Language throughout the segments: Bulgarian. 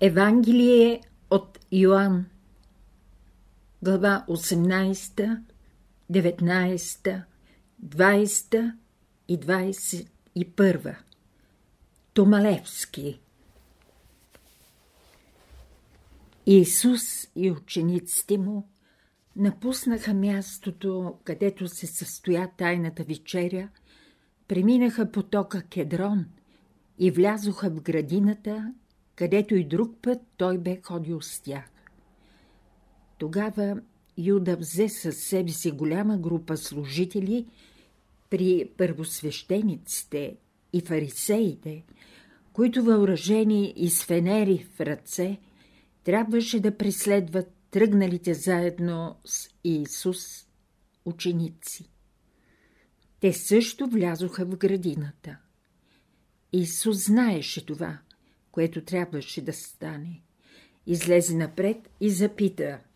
Евангелие от Йоанн Глава 18, 19, 20 и 21 Томалевски. Исус и учениците му напуснаха мястото, където се състоя тайната вечеря, преминаха потока Кедрон и влязоха в градината, където и друг път той бе ходил с тях. Тогава Юда взе със себе си голяма група служители при първосвещениците и фарисеите, които въоръжени и с фенери в ръце, трябваше да преследват тръгналите заедно с Иисус ученици. Те също влязоха в градината. Исус знаеше това – което трябваше да стане. Излезе напред и запита –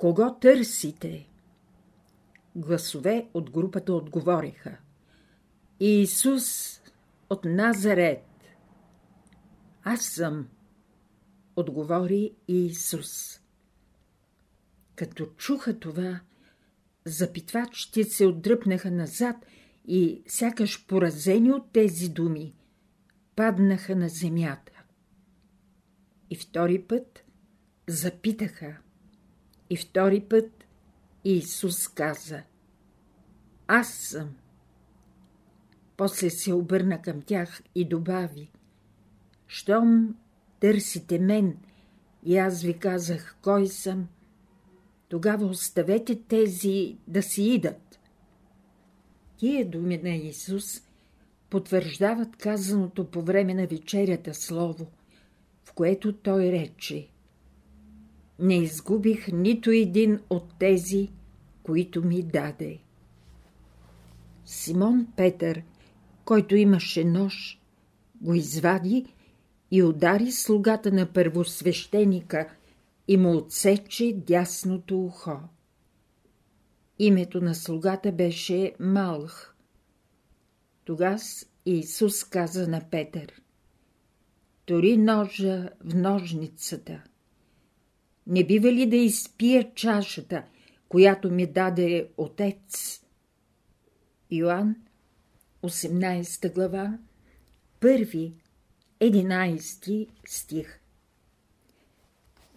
Кого търсите? Гласове от групата отговориха. Иисус от Назарет. Аз съм, отговори Иисус. Като чуха това, запитвачите се отдръпнаха назад и, сякаш поразени от тези думи, паднаха на земята. И втори път запитаха. И втори път Иисус каза Аз съм. После се обърна към тях и добави Щом търсите мен и аз ви казах кой съм, тогава оставете тези да си идат. Тия думи на Исус потвърждават казаното по време на вечерята слово, в което той рече Не изгубих нито един от тези, които ми даде. Симон Петър, който имаше нож, го извади и удари слугата на първосвещеника и му отсече дясното ухо. Името на слугата беше Малх. Тогас Исус каза на Петър Тори ножа в ножницата. Не бива ли да изпия чашата, която ми даде Отец? Йоанн, 18 глава, 1, 11 стих.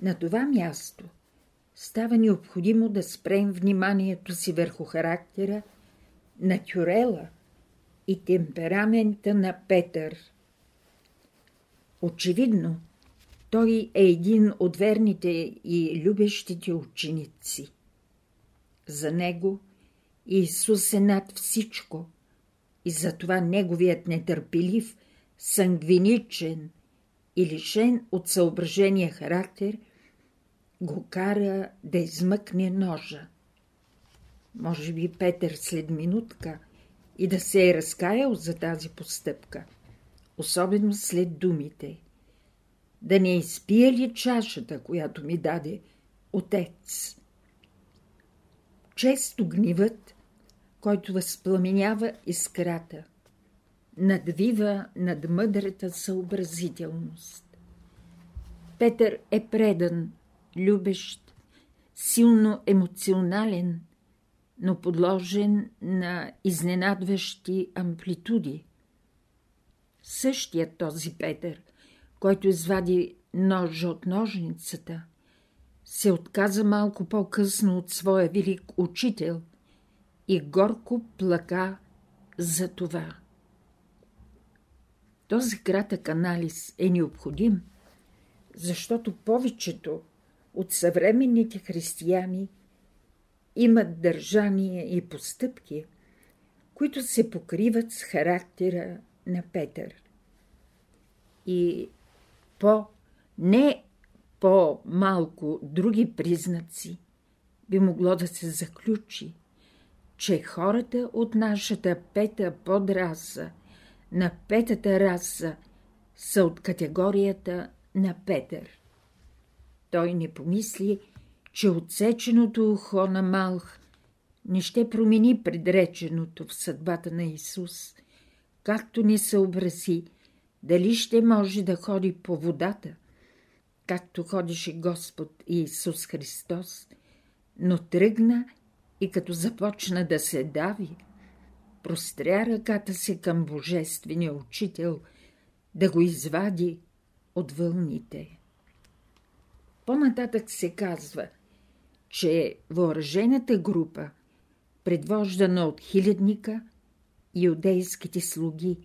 На това място става необходимо да спрем вниманието си върху характера на Тюрела – и темперамента на Петър. Очевидно, той е един от верните и любещите ученици. За него Исус е над всичко и затова неговият нетърпелив, сангвиничен и лишен от съображения характер го кара да измъкне ножа. Може би Петър след минутка – и да се е разкаял за тази постъпка, особено след думите. Да не изпия ли чашата, която ми даде отец? Често гнивът, който възпламенява искрата, надвива над мъдрата съобразителност. Петър е предан, любещ, силно емоционален – но подложен на изненадващи амплитуди. Същият този Петър, който извади ножа от ножницата, се отказа малко по-късно от своя велик учител и горко плака за това. Този кратък анализ е необходим, защото повечето от съвременните християни – имат държание и постъпки, които се покриват с характера на Петър. И по не по-малко други признаци би могло да се заключи, че хората от нашата пета подраса на петата раса са от категорията на Петър. Той не помисли, че отсеченото ухо на Малх не ще промени предреченото в съдбата на Исус, както не съобрази дали ще може да ходи по водата както ходеше Господ Иисус Христос, но тръгна и като започна да се дави, простря ръката си към Божествения Учител да го извади от вълните. По-нататък се казва, че въоръжената група, предвождана от хилядника, иудейските слуги,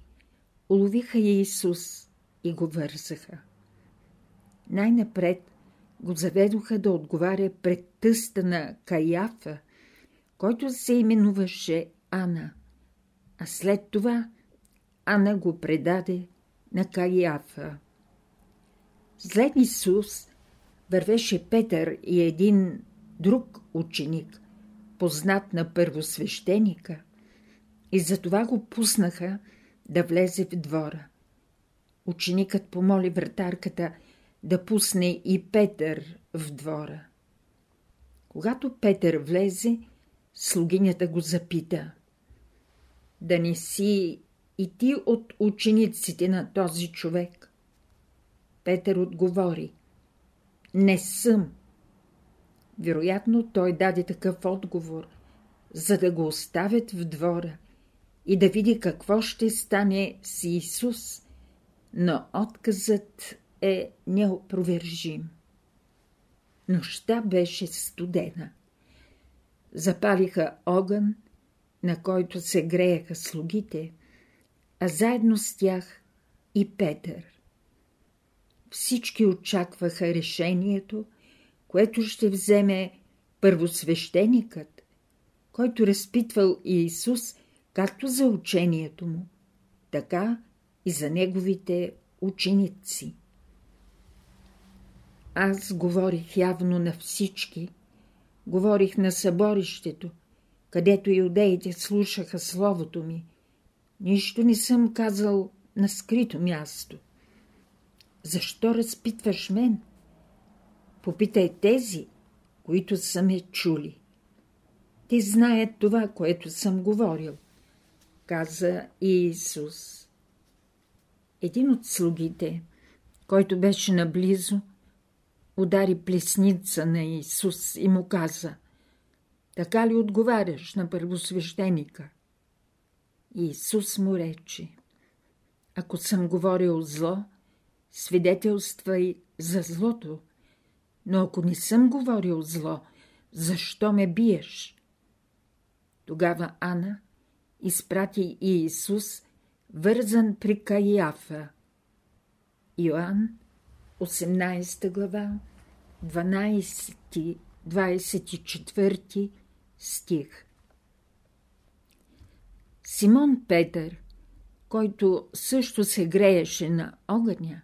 уловиха Иисус и го вързаха. Най-напред го заведоха да отговаря пред тъста на Каяфа, който се именуваше Ана, а след това Ана го предаде на Каяфа. След Исус вървеше Петър и един друг ученик, познат на първосвещеника, и затова го пуснаха да влезе в двора. Ученикът помоли вратарката да пусне и Петър в двора. Когато Петър влезе, слугинята го запита. Да не си и ти от учениците на този човек? Петър отговори. Не съм. Вероятно той даде такъв отговор, за да го оставят в двора и да види какво ще стане с Исус, но отказът е неопровержим. Нощта беше студена. Запалиха огън, на който се грееха слугите, а заедно с тях и Петър. Всички очакваха решението, което ще вземе първосвещеникът, който разпитвал Иисус както за учението му, така и за неговите ученици. Аз говорих явно на всички, говорих на съборището, където иудеите слушаха словото ми. Нищо не съм казал на скрито място. Защо разпитваш мен? Попитай тези, които са ме чули. Те знаят това, което съм говорил, каза Иисус. Един от слугите, който беше наблизо, удари плесница на Исус и му каза «Така ли отговаряш на първосвещеника?» Исус му рече «Ако съм говорил зло, свидетелствай за злото, но ако не съм говорил зло, защо ме биеш?» Тогава Ана изпрати Иисус, вързан при Каяфа. Йоанн 18 глава, 12-24 стих. Симон Петър, който също се грееше на огъня,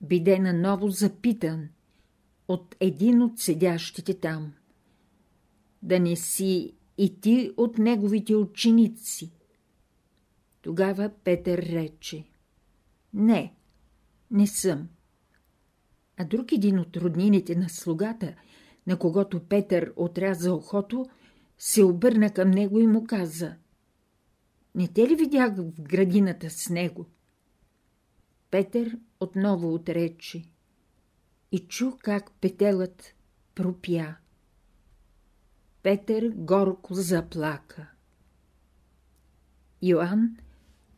биде наново запитан от един от седящите там. Да не си и ти от неговите ученици. Тогава Петър рече. Не, не съм а друг един от роднините на слугата, на когото Петър отряза ухото, се обърна към него и му каза «Не те ли видях в градината с него?» Петър отново отрече и чу как петелът пропя. Петър горко заплака. Йоанн,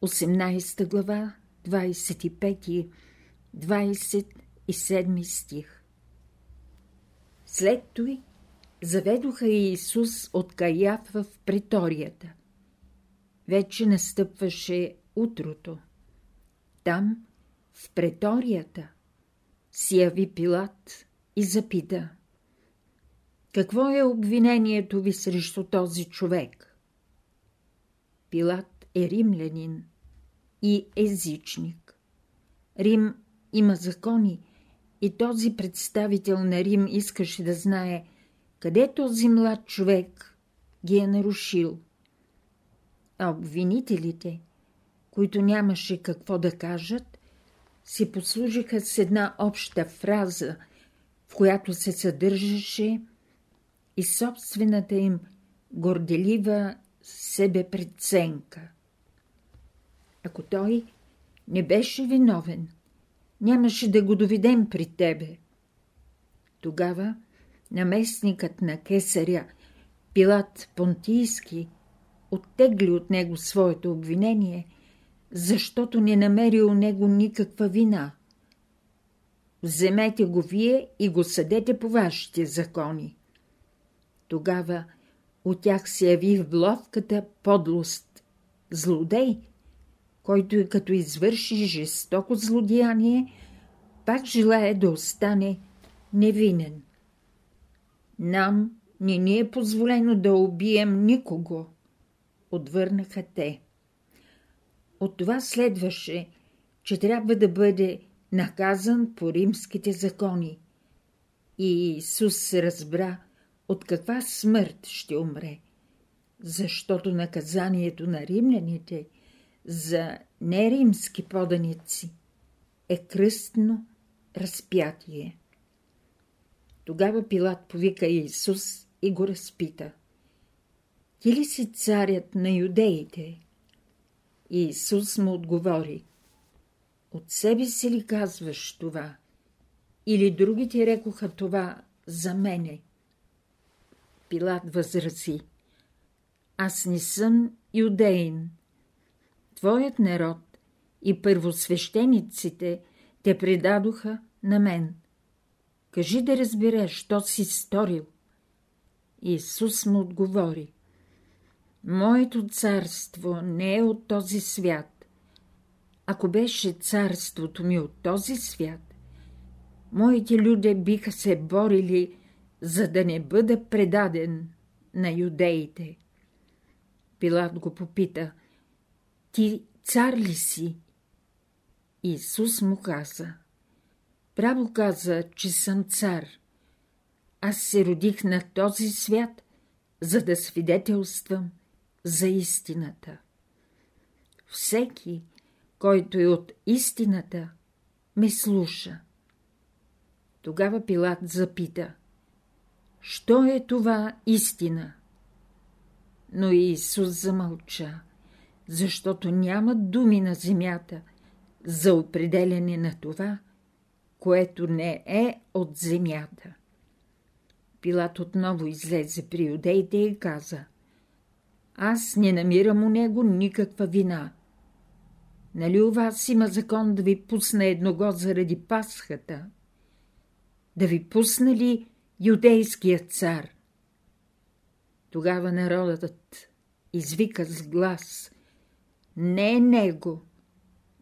18 глава, 25, 20 и седми стих. След той заведоха Иисус от Каяф в приторията. Вече настъпваше утрото. Там, в преторията, си яви Пилат и запита. Какво е обвинението ви срещу този човек? Пилат е римлянин и езичник. Рим има закони, и този представител на Рим искаше да знае къде този млад човек ги е нарушил. А обвинителите, които нямаше какво да кажат, си послужиха с една обща фраза, в която се съдържаше и собствената им горделива себепреценка. Ако той не беше виновен, нямаше да го доведем при тебе. Тогава наместникът на кесаря, Пилат Понтийски, оттегли от него своето обвинение, защото не намери у него никаква вина. Вземете го вие и го съдете по вашите закони. Тогава от тях се яви в ловката подлост. Злодей, който и като извърши жестоко злодеяние, пак желая да остане невинен. Нам не ни е позволено да убием никого, отвърнаха те. От това следваше, че трябва да бъде наказан по римските закони. И Исус разбра от каква смърт ще умре, защото наказанието на римляните за неримски поданици е кръстно разпятие. Тогава Пилат повика Исус и го разпита. Ти ли си царят на юдеите? И Исус му отговори. От себе си ли казваш това? Или другите рекоха това за мене? Пилат възрази. Аз не съм юдеин. Твоят народ и първосвещениците те предадоха на мен. Кажи да разбереш, що си сторил. Исус му отговори. Моето царство не е от този свят. Ако беше царството ми от този свят, моите люди биха се борили, за да не бъда предаден на юдеите. Пилат го попита, ти цар ли си? Исус му каза, право каза, че съм цар. Аз се родих на този свят, за да свидетелствам за истината. Всеки, който е от истината, ме слуша. Тогава Пилат запита, що е това истина? Но Исус замълча, защото няма думи на земята за определене на това, което не е от земята. Пилат отново излезе при юдеите и каза – аз не намирам у него никаква вина. Нали у вас има закон да ви пусна едного заради Пасхата? Да ви пусна ли юдейският цар? Тогава народът извика с глас. Не него,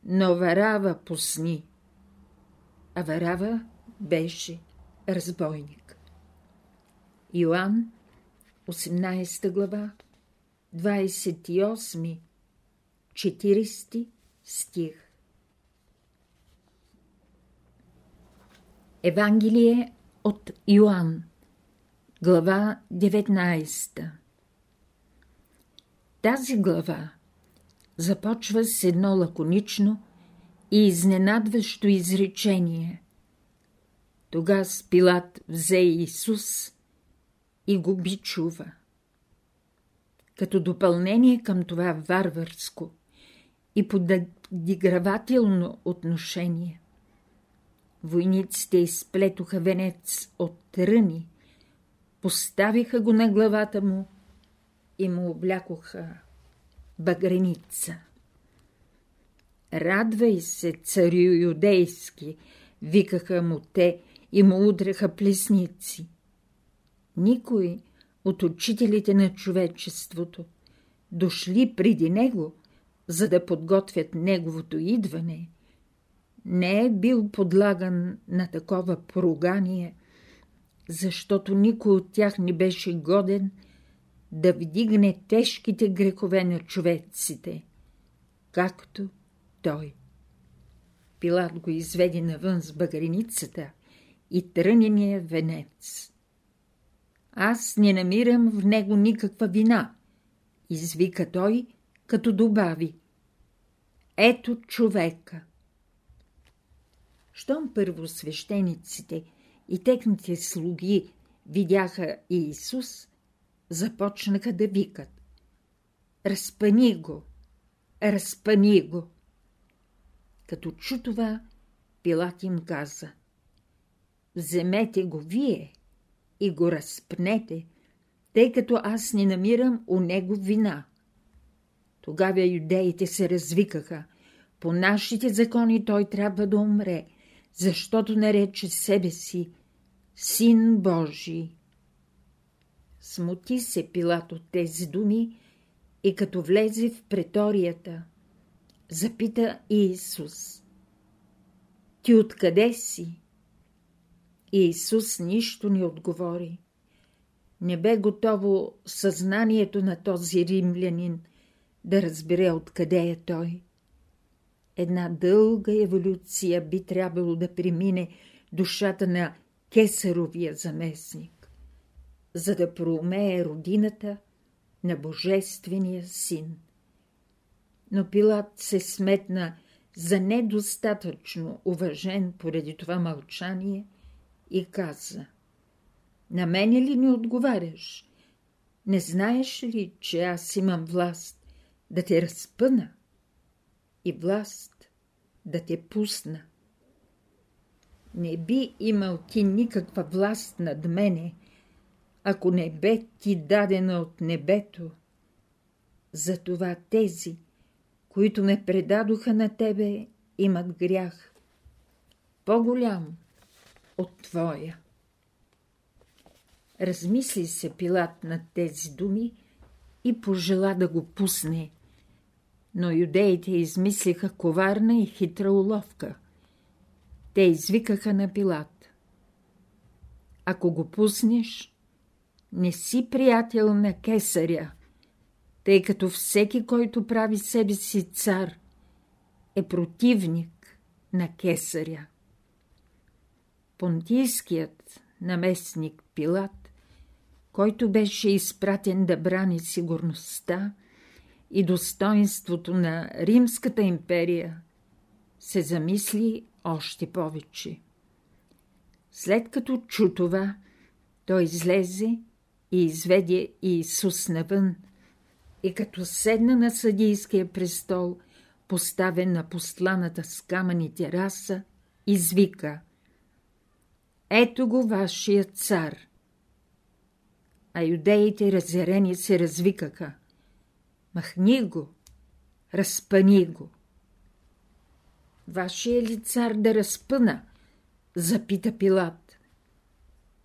но Варава пусни. А Варава беше разбойник. Йоанн, 18 глава, 28, 40 стих. Евангелие от Йоанн, глава 19. Тази глава започва с едно лаконично и изненадващо изречение. Тога Пилат взе Исус и го бичува като допълнение към това варварско и подигравателно отношение. Войниците изплетоха венец от тръни, поставиха го на главата му и му облякоха багреница. Радвай се, царю юдейски, викаха му те и му удреха плесници. Никой от учителите на човечеството, дошли преди него, за да подготвят неговото идване, не е бил подлаган на такова поругание, защото никой от тях не беше годен да вдигне тежките грехове на човеците, както той. Пилат го изведе навън с багреницата и трънения венец. Аз не намирам в него никаква вина, извика той, като добави. Ето човека. Щом първо свещениците и техните слуги видяха Иисус, започнаха да викат. Разпани го! Разпани го! Като чу това, Пилат им каза. вземете го вие и го разпнете, тъй като аз не намирам у него вина. Тогава юдеите се развикаха. По нашите закони той трябва да умре, защото нарече себе си Син Божий. Смути се Пилат от тези думи и като влезе в преторията, запита Иисус. Ти откъде си? Иисус нищо не отговори. Не бе готово съзнанието на този римлянин да разбере откъде е той. Една дълга еволюция би трябвало да премине душата на кесаровия заместник, за да проумее родината на Божествения син. Но Пилат се сметна за недостатъчно уважен поради това мълчание и каза «На мене ли ми отговаряш? Не знаеш ли, че аз имам власт да те разпъна и власт да те пусна?» Не би имал ти никаква власт над мене, ако не бе ти дадена от небето. Затова тези, които ме предадоха на тебе, имат грях. По-голям от твоя. Размисли се Пилат над тези думи и пожела да го пусне. Но юдеите измислиха коварна и хитра уловка. Те извикаха на Пилат. Ако го пуснеш, не си приятел на кесаря, тъй като всеки, който прави себе си цар, е противник на кесаря. Понтийският наместник Пилат, който беше изпратен да брани сигурността и достоинството на Римската империя, се замисли още повече. След като чу това, той излезе и изведе Иисус навън и като седна на съдийския престол, поставен на посланата с камъни тераса, извика «Ето го вашия цар!» А юдеите разярени се развикаха «Махни го! Разпани го!» Вашия ли цар да разпъна? Запита Пилат.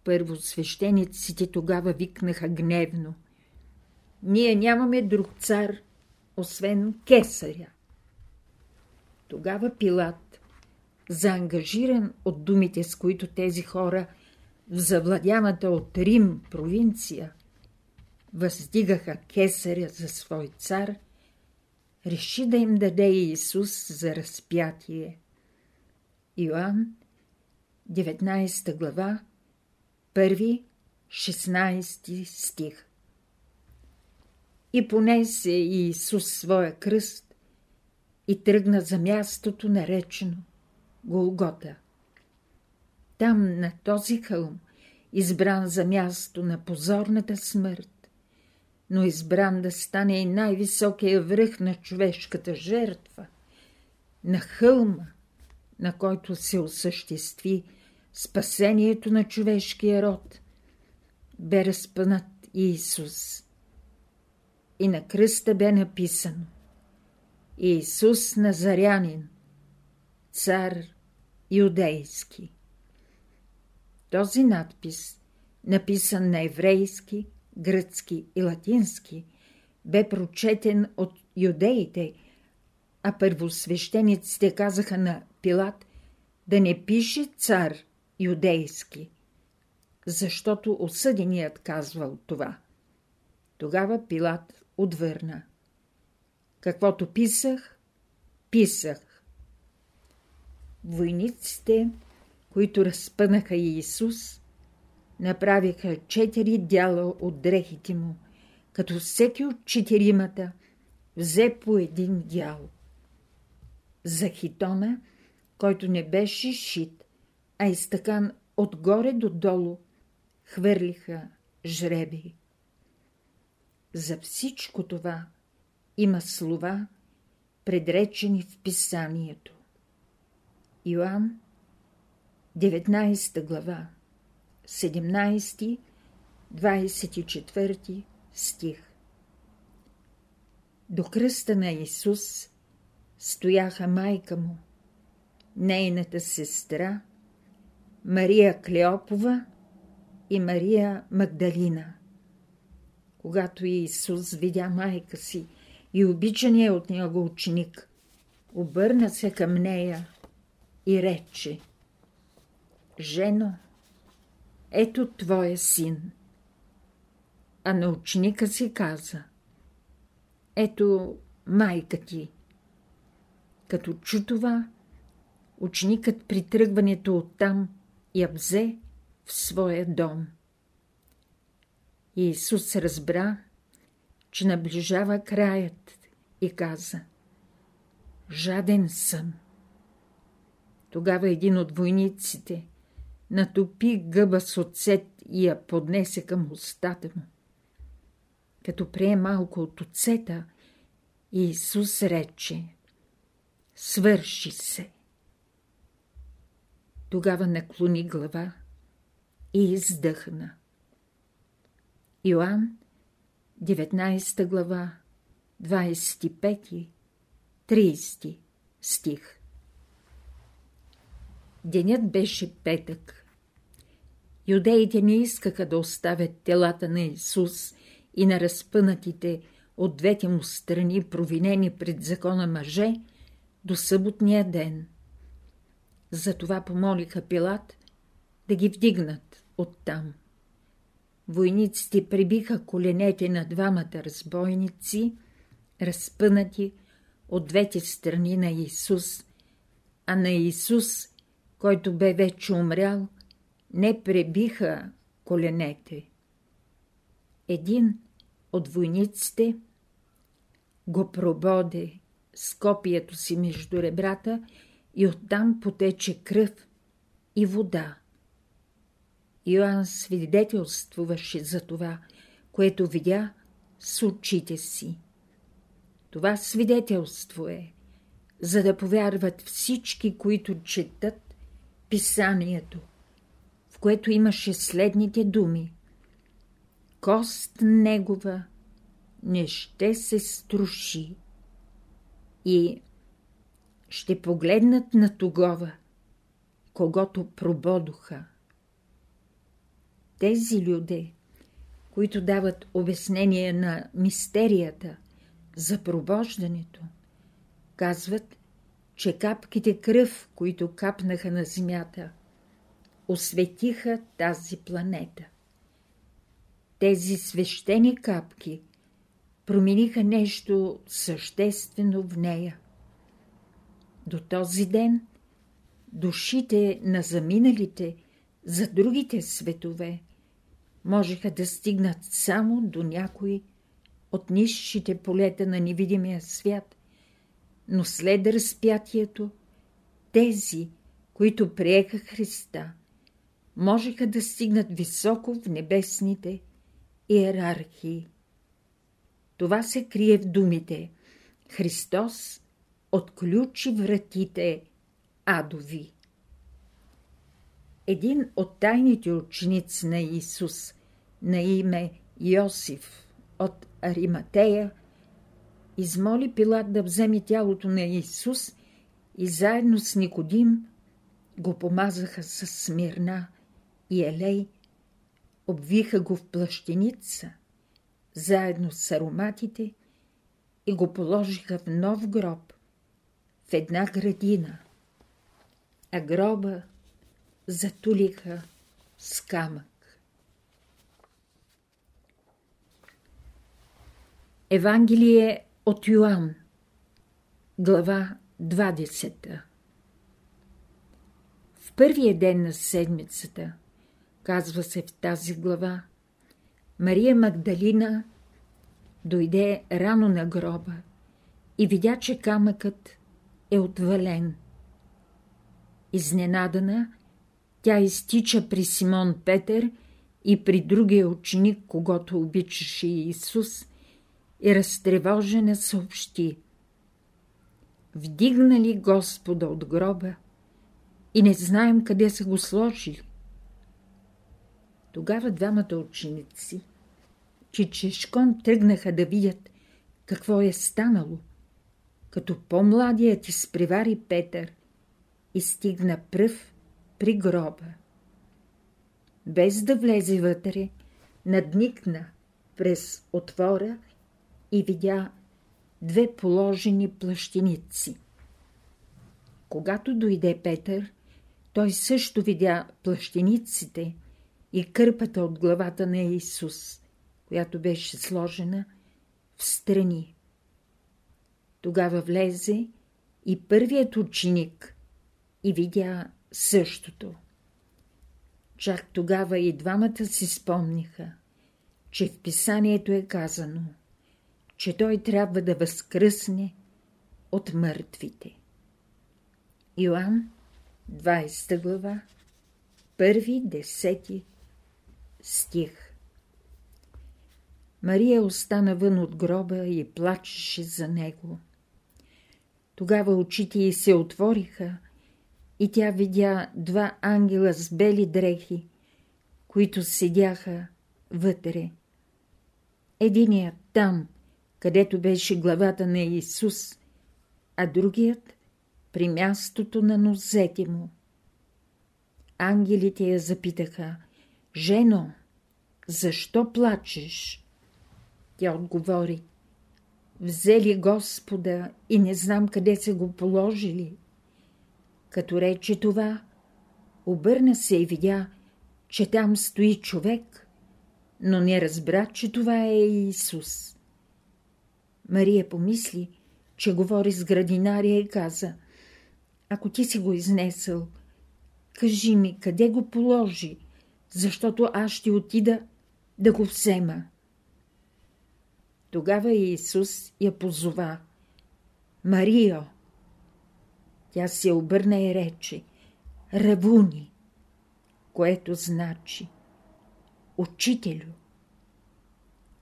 Първо свещениците тогава викнаха гневно. Ние нямаме друг цар, освен кесаря. Тогава Пилат, заангажиран от думите, с които тези хора в завладяната от Рим провинция въздигаха кесаря за свой цар – реши да им даде Исус за разпятие. Йоанн, 19 глава, 1-16 стих. И понесе Иисус своя кръст и тръгна за мястото наречено Голгота. Там, на този хълм, избран за място на позорната смърт, но избран да стане и най-високия връх на човешката жертва, на хълма, на който се осъществи спасението на човешкия род, бе разпънат Иисус. И на кръста бе написано Иисус Назарянин, цар юдейски. Този надпис, написан на еврейски, гръцки и латински, бе прочетен от юдеите, а първосвещениците казаха на Пилат да не пише цар юдейски, защото осъденият казвал това. Тогава Пилат отвърна. Каквото писах, писах. Войниците, които разпънаха Иисус, направиха четири дяла от дрехите му, като всеки от четиримата взе по един дял. За хитона, който не беше шит, а изтъкан отгоре до долу, хвърлиха жреби. За всичко това има слова, предречени в писанието. Йоанн, 19 глава, 17-24 стих До кръста на Исус стояха майка му, нейната сестра, Мария Клеопова и Мария Магдалина. Когато Исус видя майка си и обичания от него ученик, обърна се към нея и рече Жено, ето твоя син. А на ученика си каза Ето майка ти. Като чу това, ученикът при тръгването оттам я взе в своя дом. И Исус разбра, че наближава краят и каза Жаден съм. Тогава един от войниците натопи гъба с оцет и я поднесе към устата му. Като прие малко от оцета, Исус рече Свърши се. Тогава наклони глава и издъхна. Йоанн, 19 глава, 25-30 стих Денят беше петък. Юдеите не искаха да оставят телата на Исус и на разпънатите от двете му страни провинени пред закона мъже до съботния ден. Затова помолиха Пилат да ги вдигнат оттам. Войниците прибиха коленете на двамата разбойници, разпънати от двете страни на Исус, а на Исус, който бе вече умрял, не пребиха коленете. Един от войниците го прободе с копието си между ребрата и оттам потече кръв и вода. Йоанн свидетелствуваше за това, което видя с очите си. Това свидетелство е, за да повярват всички, които четат писанието, в което имаше следните думи. Кост негова не ще се струши и ще погледнат на тогова, когато прободоха. Тези люди, които дават обяснение на мистерията за пробождането, казват, че капките кръв, които капнаха на земята, осветиха тази планета. Тези свещени капки промениха нещо съществено в нея. До този ден душите на заминалите за другите светове можеха да стигнат само до някои от низшите полета на невидимия свят, но след разпятието тези, които приеха Христа, можеха да стигнат високо в небесните иерархии. Това се крие в думите Христос отключи вратите адови. Един от тайните ученици на Исус, на име Йосиф от Ариматея, измоли Пилат да вземе тялото на Исус и заедно с Никодим го помазаха с смирна и елей, обвиха го в плащеница, заедно с ароматите и го положиха в нов гроб, в една градина, а гроба затулиха с камък. Евангелие от Йоанн, глава 20 В първия ден на седмицата, казва се в тази глава, Мария Магдалина дойде рано на гроба и видя, че камъкът е отвален. Изненадана, тя изтича при Симон Петър и при другия ученик, когато обичаше Исус, и разтревожена съобщи. Вдигнали Господа от гроба и не знаем къде са го сложили. Тогава двамата ученици, че чешком тръгнаха да видят какво е станало, като по-младият изпревари Петър и стигна пръв при гроба. Без да влезе вътре, надникна през отвора и видя две положени плащеници. Когато дойде Петър, той също видя плащениците и кърпата от главата на Исус, която беше сложена в страни. Тогава влезе и първият ученик и видя същото. Чак тогава и двамата си спомниха, че в писанието е казано, че той трябва да възкръсне от мъртвите. Йоанн, 20 глава, първи, десети стих Мария остана вън от гроба и плачеше за него. Тогава очите й се отвориха и тя видя два ангела с бели дрехи, които седяха вътре. Единият там, където беше главата на Исус, а другият при мястото на нозете му. Ангелите я запитаха, «Жено, защо плачеш?» Тя отговори, «Взели Господа и не знам къде са го положили». Като рече това, обърна се и видя, че там стои човек, но не разбра, че това е Исус. Мария помисли, че говори с градинария и каза, ако ти си го изнесъл, кажи ми, къде го положи, защото аз ще отида да го взема. Тогава Исус я позова. Марио! Тя се обърна и рече Равуни, което значи Учителю.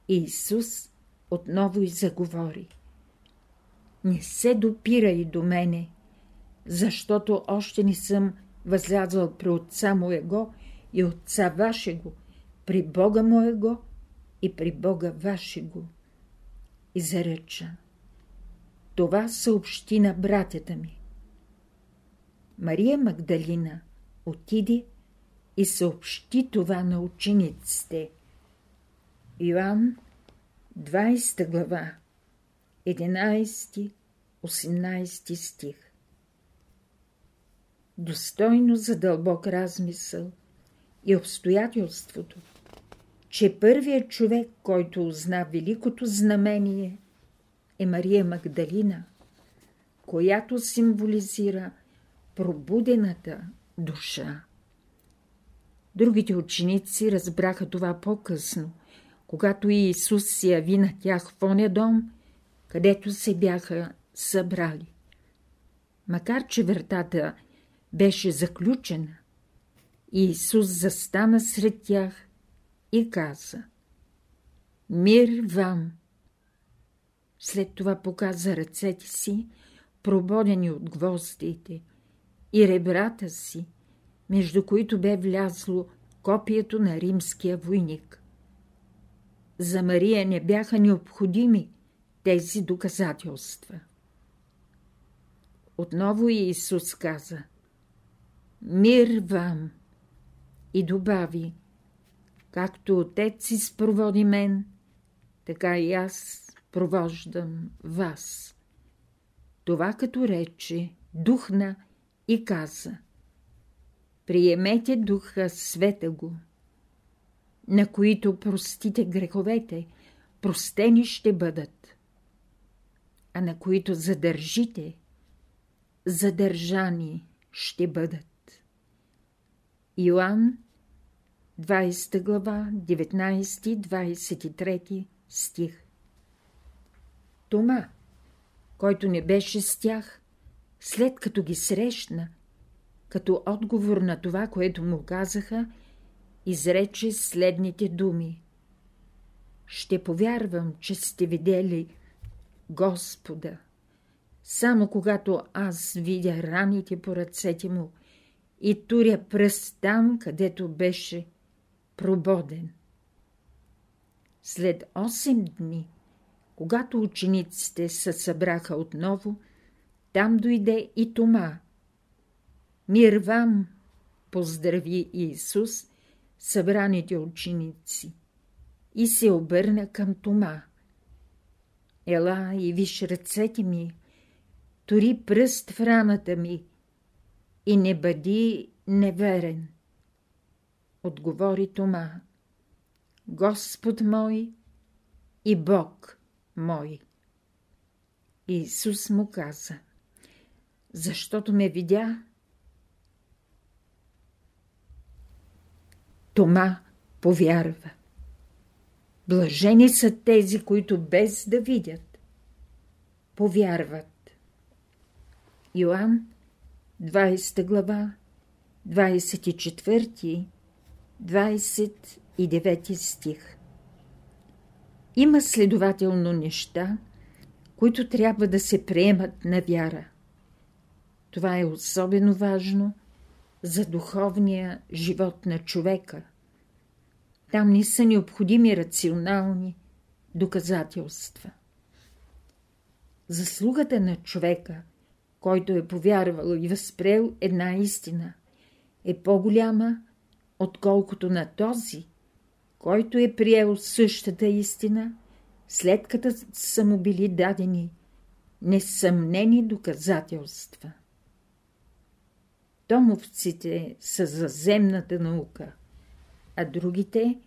Исус отново и заговори. Не се допира и до мене, защото още не съм възлязал при Отца Моего и Отца Вашего, при Бога Моего и при Бога Вашего. И зареча. Това съобщи на братята ми. Мария Магдалина отиде и съобщи това на учениците. Йоанн, 20 глава, 11-18 стих Достойно за дълбок размисъл и обстоятелството, че първият човек, който узна великото знамение, е Мария Магдалина, която символизира – пробудената душа. Другите ученици разбраха това по-късно, когато Иисус се яви на тях в оня дом, където се бяха събрали. Макар, че вратата беше заключена, Иисус застана сред тях и каза «Мир вам!» След това показа ръцете си, прободени от гвоздите – и ребрата си, между които бе влязло копието на римския войник. За Мария не бяха необходими тези доказателства. Отново Иисус каза «Мир вам!» и добави «Както Отец изпроводи мен, така и аз провождам вас». Това като рече, духна и каза Приемете Духа Света го, на които простите греховете, простени ще бъдат, а на които задържите, задържани ще бъдат. Йоанн, 20 глава, 19-23 стих Тома, който не беше с тях, след като ги срещна, като отговор на това, което му казаха, изрече следните думи. Ще повярвам, че сте видели Господа, само когато аз видя раните по ръцете му и туря пръст там, където беше прободен. След 8 дни, когато учениците се събраха отново, там дойде и Тома. Мир вам, поздрави Иисус, събраните ученици, и се обърна към Тома. Ела и виж ръцете ми, тори пръст в раната ми и не бъди неверен. Отговори Тома. Господ мой и Бог мой. Исус му каза, защото ме видя, Тома повярва. Блажени са тези, които без да видят, повярват. Йоанн, 20 глава, 24, 29 стих Има следователно неща, които трябва да се приемат на вяра. Това е особено важно за духовния живот на човека. Там не са необходими рационални доказателства. Заслугата на човека, който е повярвал и възприел една истина, е по-голяма, отколкото на този, който е приел същата истина, след като са му били дадени несъмнени доказателства. Томовците са за земната наука, а другите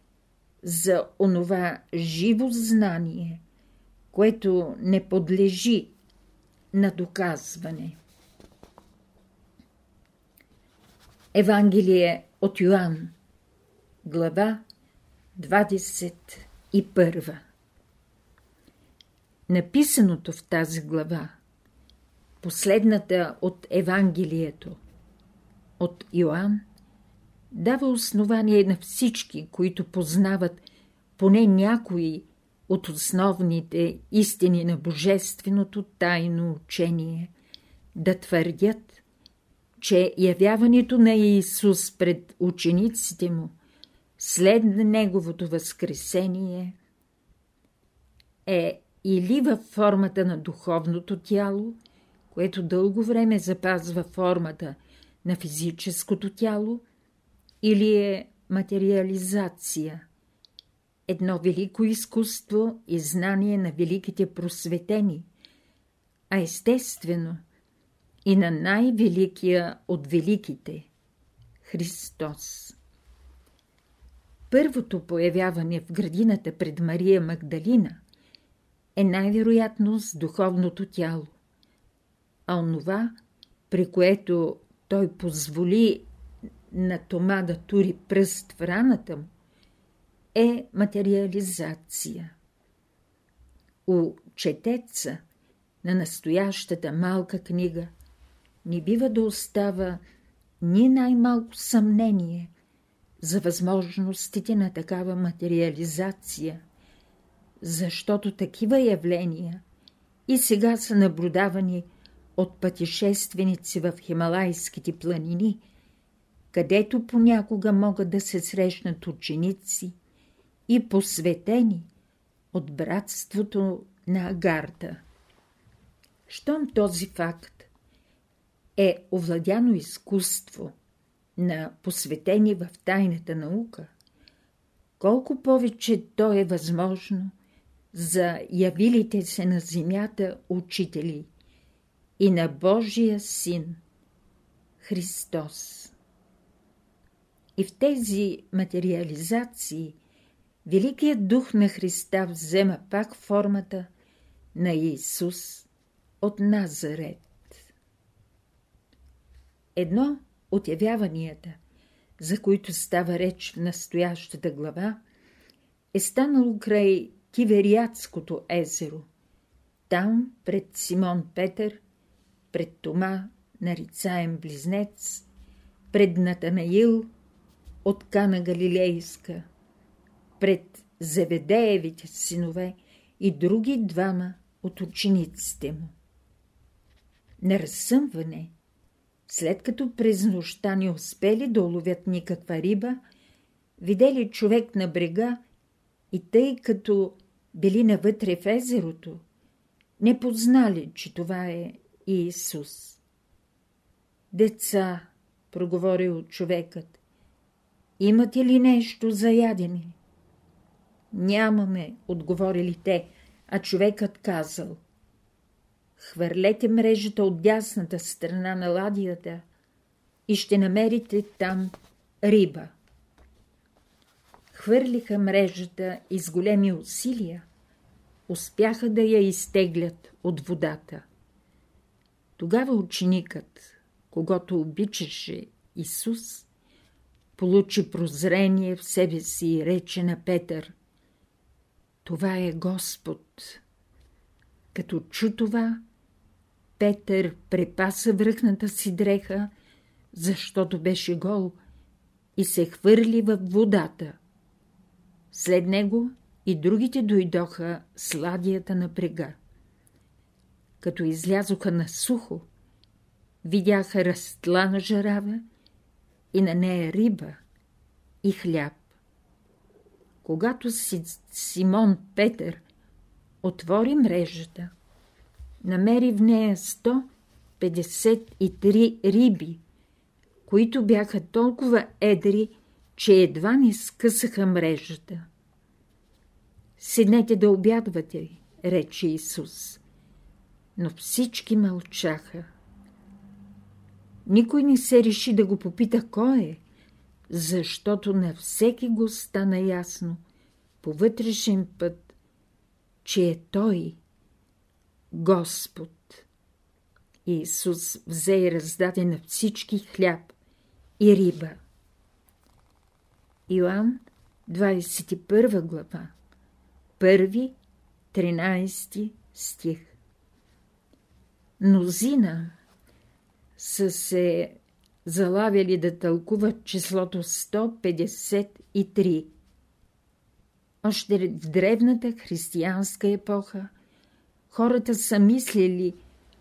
за онова живо знание, което не подлежи на доказване. Евангелие от Йоанн, глава 21 Написаното в тази глава, последната от Евангелието, от Йоанн, дава основание на всички, които познават поне някои от основните истини на Божественото тайно учение, да твърдят, че явяването на Иисус пред учениците му след Неговото възкресение е или във формата на духовното тяло, което дълго време запазва формата на физическото тяло, или е материализация, едно велико изкуство и знание на великите просветени, а естествено и на най-великия от великите – Христос. Първото появяване в градината пред Мария Магдалина е най-вероятно с духовното тяло, а онова, при което той позволи на Тома да тури пръст в раната му, е материализация. У четеца на настоящата малка книга не бива да остава ни най-малко съмнение за възможностите на такава материализация, защото такива явления и сега са наблюдавани от пътешественици в Хималайските планини – където понякога могат да се срещнат ученици и посветени от братството на Агарта. Щом този факт е овладяно изкуство на посветени в тайната наука, колко повече то е възможно за явилите се на земята учители и на Божия Син Христос. И в тези материализации Великият дух на Христа взема пак формата на Иисус от Назарет. Едно от явяванията, за които става реч в настоящата глава, е станало край Кивериатското езеро. Там, пред Симон Петър, пред Тома, нарицаем близнец, пред Натанаил – от Кана Галилейска, пред Зеведеевите синове и други двама от учениците му. На разсъмване След като през нощта не успели да уловят никаква риба, видели човек на брега и тъй като били навътре в езерото, не познали, че това е Иисус. Деца, проговорил човекът, имате ли нещо за ядене? Нямаме, отговорили те, а човекът казал. Хвърлете мрежата от дясната страна на ладията и ще намерите там риба. Хвърлиха мрежата и с големи усилия успяха да я изтеглят от водата. Тогава ученикът, когато обичаше Исус, получи прозрение в себе си и рече на Петър Това е Господ. Като чу това, Петър препаса връхната си дреха, защото беше гол, и се хвърли във водата. След него и другите дойдоха с ладията на брега. Като излязоха на сухо, видяха разтлана жарава и на нея риба и хляб. Когато си Симон Петър отвори мрежата, намери в нея 153 риби, които бяха толкова едри, че едва не скъсаха мрежата. Седнете да обядвате, рече Исус. Но всички мълчаха. Никой не се реши да го попита кой е, защото на всеки го стана ясно по вътрешен път, че е Той, Господ. Исус взе и раздаде на всички хляб и риба. Иоанн, 21 глава, 1, 13 стих. Мнозина са се залавяли да тълкуват числото 153. Още в древната християнска епоха хората са мислили,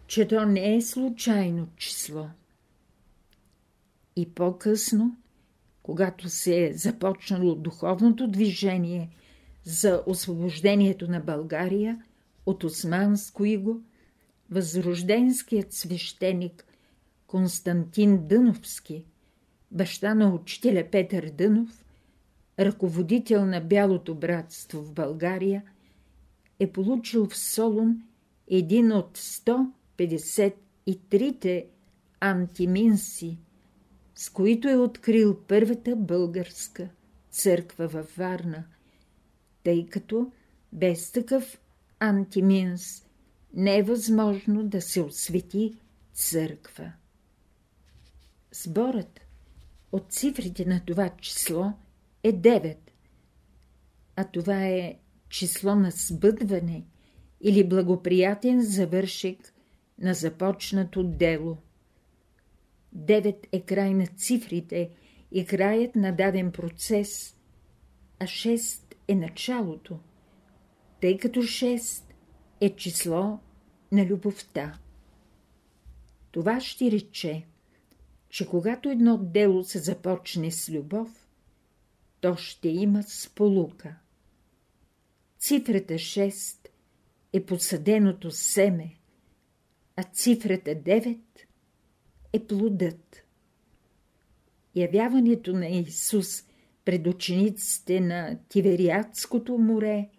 че то не е случайно число. И по-късно, когато се е започнало духовното движение за освобождението на България от османско иго, възрожденският свещеник Константин Дъновски, баща на учителя Петър Дънов, ръководител на Бялото братство в България, е получил в Солун един от 153-те антиминси, с които е открил първата българска църква във Варна, тъй като без такъв антиминс не е възможно да се освети църква. Сборът от цифрите на това число е 9, а това е число на сбъдване или благоприятен завършек на започнато дело. Девет е край на цифрите и краят на даден процес, а 6 е началото, тъй като 6 е число на любовта. Това ще рече, че когато едно дело се започне с любов, то ще има сполука. Цифрата 6 е посаденото семе, а цифрата 9 е плодът. Явяването на Исус пред учениците на Тивериадското море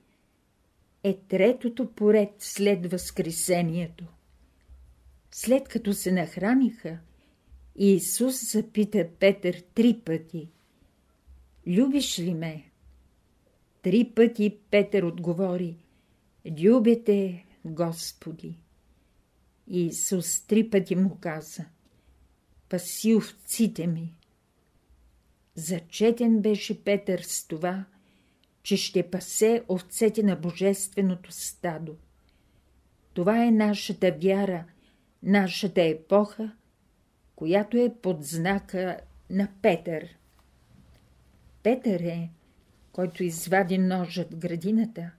е третото поред след Възкресението. След като се нахраниха, Исус запита Петър три пъти «Любиш ли ме?» Три пъти Петър отговори «Любите, Господи!» Исус три пъти му каза «Паси овците ми!» Зачетен беше Петър с това, че ще пасе овцете на Божественото стадо. Това е нашата вяра, нашата епоха, която е под знака на Петър. Петър е, който извади ножът градината,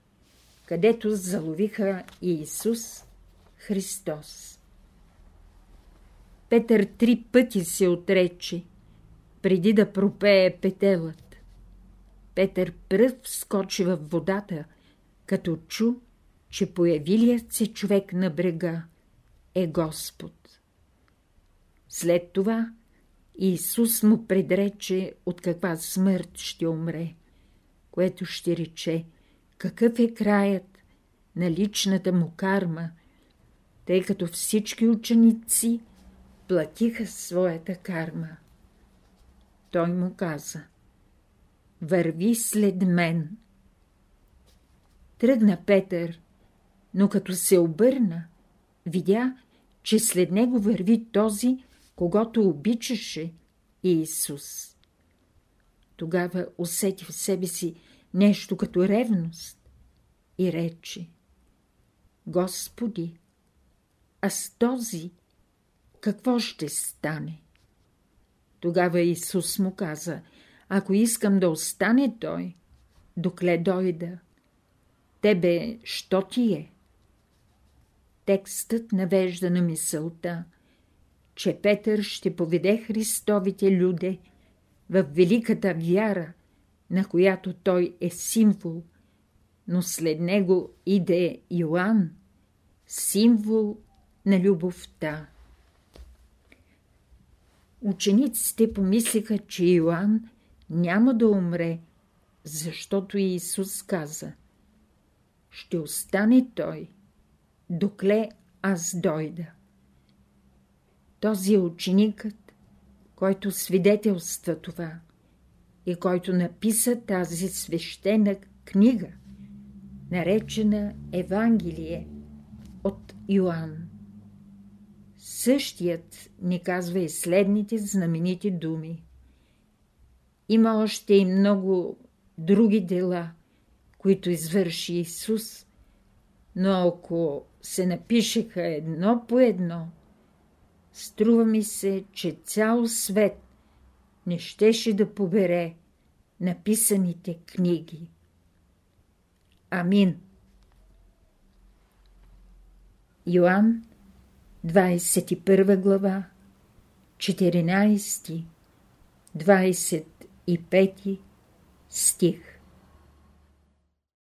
където заловиха Иисус Христос. Петър три пъти се отрече, преди да пропее петелът. Петър пръв скочи във водата, като чу, че появилият се човек на брега е Господ. След това Исус му предрече от каква смърт ще умре, което ще рече какъв е краят на личната му карма, тъй като всички ученици платиха своята карма. Той му каза Върви след мен. Тръгна Петър, но като се обърна, видя, че след него върви този, когато обичаше Иисус. Тогава усети в себе си нещо като ревност и рече Господи, а с този какво ще стане? Тогава Исус му каза, ако искам да остане той, докле дойда, тебе що ти е? Текстът навежда на мисълта, че Петър ще поведе Христовите люде в великата вяра, на която той е символ, но след него иде Йоанн, символ на любовта. Учениците помислиха, че Йоанн няма да умре, защото Иисус каза «Ще остане той, докле аз дойда». Този е ученикът, който свидетелства това и който написа тази свещена книга, наречена Евангелие от Йоанн. Същият ни казва и следните знаменити думи. Има още и много други дела, които извърши Исус, но ако се напишеха едно по едно, струва ми се, че цял свет не щеше да побере написаните книги. Амин. Йоанн 21 глава 14 25 стих